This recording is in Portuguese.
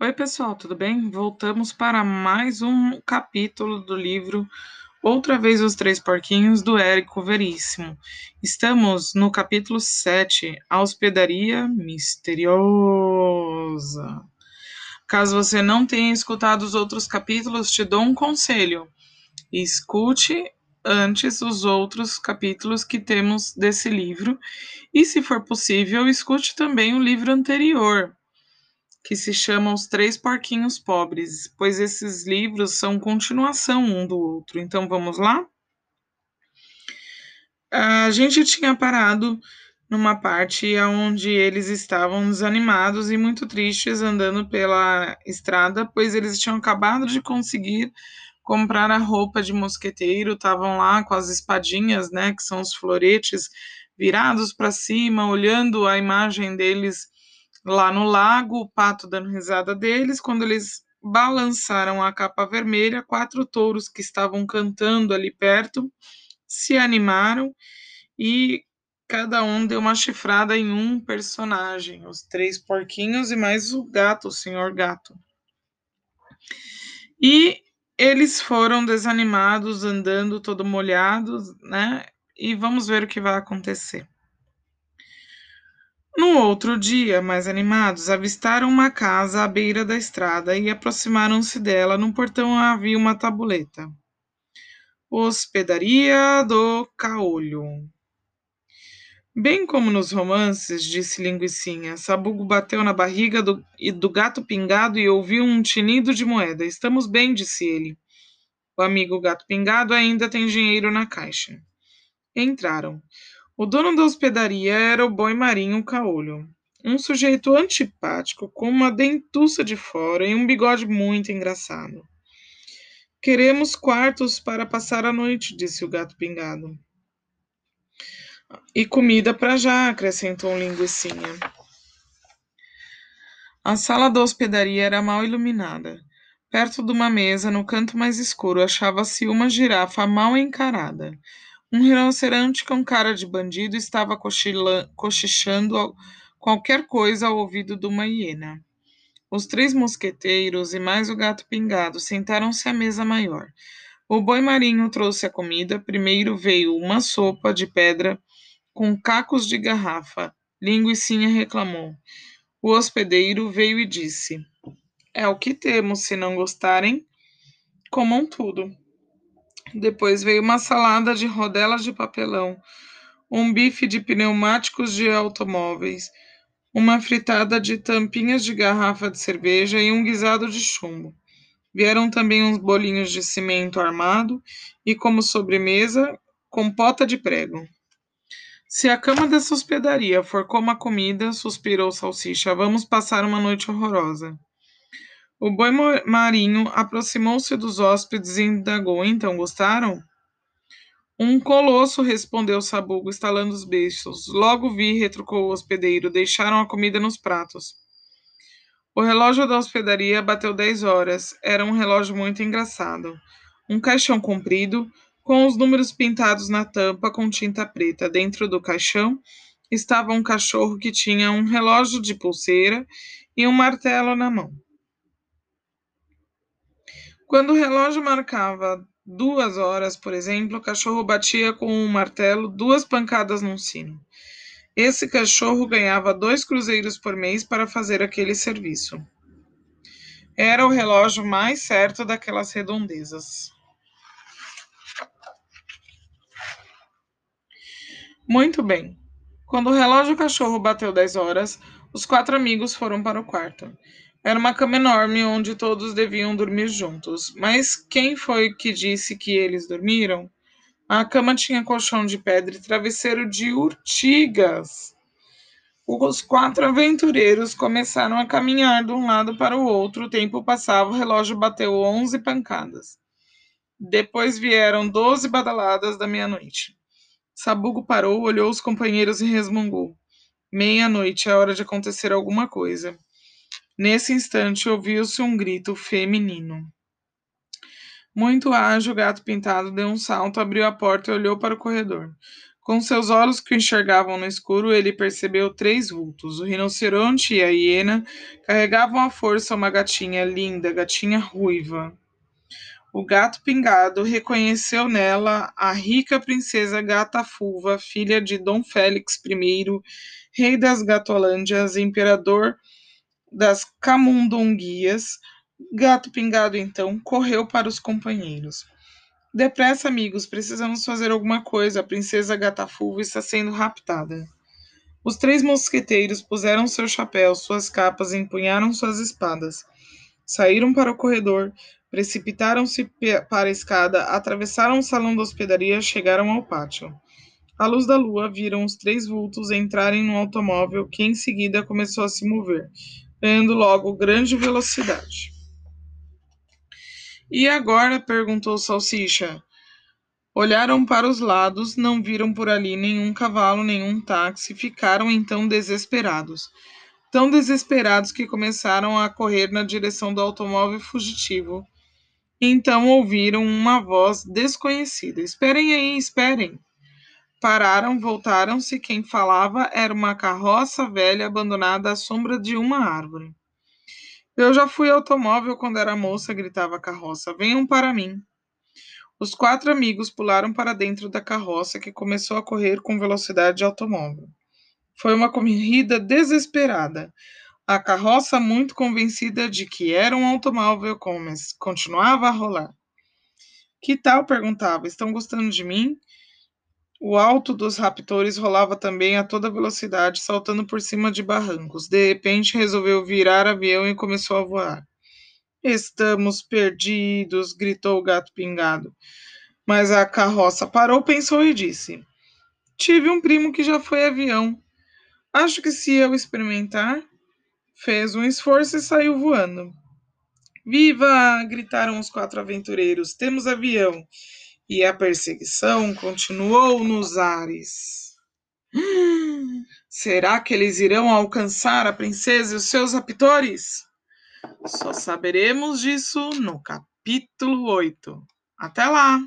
Oi, pessoal, tudo bem? Voltamos para mais um capítulo do livro Outra vez os Três Porquinhos, do Érico Veríssimo. Estamos no capítulo 7, A Hospedaria Misteriosa. Caso você não tenha escutado os outros capítulos, te dou um conselho. Escute antes os outros capítulos que temos desse livro e, se for possível, escute também o livro anterior, que se chama Os Três Porquinhos Pobres, pois esses livros são continuação um do outro. Então vamos lá? A gente tinha parado numa parte onde eles estavam desanimados e muito tristes andando pela estrada, pois eles tinham acabado de conseguir comprar a roupa de mosqueteiro, estavam lá com as espadinhas, né, que são os floretes virados para cima, olhando a imagem deles lá no lago, o pato dando risada deles, quando eles balançaram a capa vermelha, quatro touros que estavam cantando ali perto se animaram e cada um deu uma chifrada em um personagem, os três porquinhos e mais o gato, o senhor gato. E eles foram desanimados, andando todo molhados, né? E vamos ver o que vai acontecer. No outro dia, mais animados, avistaram uma casa à beira da estrada e aproximaram-se dela. No portão havia uma tabuleta. Hospedaria do Caolho. Bem como nos romances, disse Linguicinha, Sabugo bateu na barriga do, do gato pingado e ouviu um tinido de moeda. Estamos bem, disse ele. O amigo gato pingado ainda tem dinheiro na caixa. Entraram. O dono da hospedaria era o boi marinho Caolho, um sujeito antipático, com uma dentuça de fora e um bigode muito engraçado. Queremos quartos para passar a noite, disse o gato pingado. E comida para já, acrescentou um linguicinha. A sala da hospedaria era mal iluminada. Perto de uma mesa, no canto mais escuro, achava-se uma girafa mal encarada. Um rinoceronte com cara de bandido estava cochichando qualquer coisa ao ouvido de uma hiena. Os três mosqueteiros e mais o gato pingado sentaram-se à mesa maior. O boi marinho trouxe a comida. Primeiro veio uma sopa de pedra com cacos de garrafa. Linguicinha reclamou. O hospedeiro veio e disse: É o que temos, se não gostarem, comam tudo. Depois veio uma salada de rodelas de papelão, um bife de pneumáticos de automóveis, uma fritada de tampinhas de garrafa de cerveja e um guisado de chumbo. Vieram também uns bolinhos de cimento armado e, como sobremesa, compota de prego. Se a cama dessa hospedaria for como a comida, suspirou Salsicha, vamos passar uma noite horrorosa. O boi marinho aproximou-se dos hóspedes e indagou: Então gostaram? Um colosso, respondeu Sabugo, estalando os beijos. Logo vi, retrucou o hospedeiro. Deixaram a comida nos pratos. O relógio da hospedaria bateu dez horas. Era um relógio muito engraçado. Um caixão comprido, com os números pintados na tampa com tinta preta. Dentro do caixão estava um cachorro que tinha um relógio de pulseira e um martelo na mão. Quando o relógio marcava duas horas, por exemplo, o cachorro batia com um martelo duas pancadas num sino. Esse cachorro ganhava dois cruzeiros por mês para fazer aquele serviço. Era o relógio mais certo daquelas redondezas. Muito bem. Quando o relógio cachorro bateu dez horas, os quatro amigos foram para o quarto. Era uma cama enorme onde todos deviam dormir juntos. Mas quem foi que disse que eles dormiram? A cama tinha colchão de pedra e travesseiro de urtigas. Os quatro aventureiros começaram a caminhar de um lado para o outro. O tempo passava, o relógio bateu onze pancadas. Depois vieram doze badaladas da meia-noite. Sabugo parou, olhou os companheiros e resmungou. Meia-noite é hora de acontecer alguma coisa. Nesse instante ouviu-se um grito feminino. Muito ágil, o gato pintado deu um salto, abriu a porta e olhou para o corredor. Com seus olhos que enxergavam no escuro, ele percebeu três vultos. O rinoceronte e a hiena carregavam à força uma gatinha linda, gatinha ruiva. O gato pingado reconheceu nela a rica princesa Gata Fulva, filha de Dom Félix I, rei das Gatolândias, imperador das Camundonguias. Gato pingado então correu para os companheiros. Depressa, amigos, precisamos fazer alguma coisa. A princesa Gata Fulva está sendo raptada. Os três mosqueteiros puseram seus chapéus, suas capas e empunharam suas espadas. Saíram para o corredor, Precipitaram-se para a escada, atravessaram o salão da hospedaria chegaram ao pátio. À luz da lua, viram os três vultos entrarem no automóvel, que em seguida começou a se mover, ganhando logo grande velocidade. E agora? perguntou Salsicha. Olharam para os lados, não viram por ali nenhum cavalo, nenhum táxi, ficaram então desesperados. Tão desesperados que começaram a correr na direção do automóvel fugitivo então ouviram uma voz desconhecida. Esperem aí, esperem. Pararam, voltaram-se. Quem falava era uma carroça velha abandonada à sombra de uma árvore. Eu já fui automóvel quando era moça, gritava a carroça. Venham para mim. Os quatro amigos pularam para dentro da carroça, que começou a correr com velocidade de automóvel. Foi uma corrida desesperada. A carroça, muito convencida de que era um automóvel, continuava a rolar. Que tal? perguntava. Estão gostando de mim? O alto dos raptores rolava também a toda velocidade, saltando por cima de barrancos. De repente, resolveu virar avião e começou a voar. Estamos perdidos, gritou o gato pingado. Mas a carroça parou, pensou e disse: Tive um primo que já foi avião. Acho que se eu experimentar, fez um esforço e saiu voando. Viva! gritaram os quatro aventureiros. Temos avião. E a perseguição continuou nos ares. será que eles irão alcançar a princesa e os seus raptores? Só saberemos disso no capítulo 8. Até lá!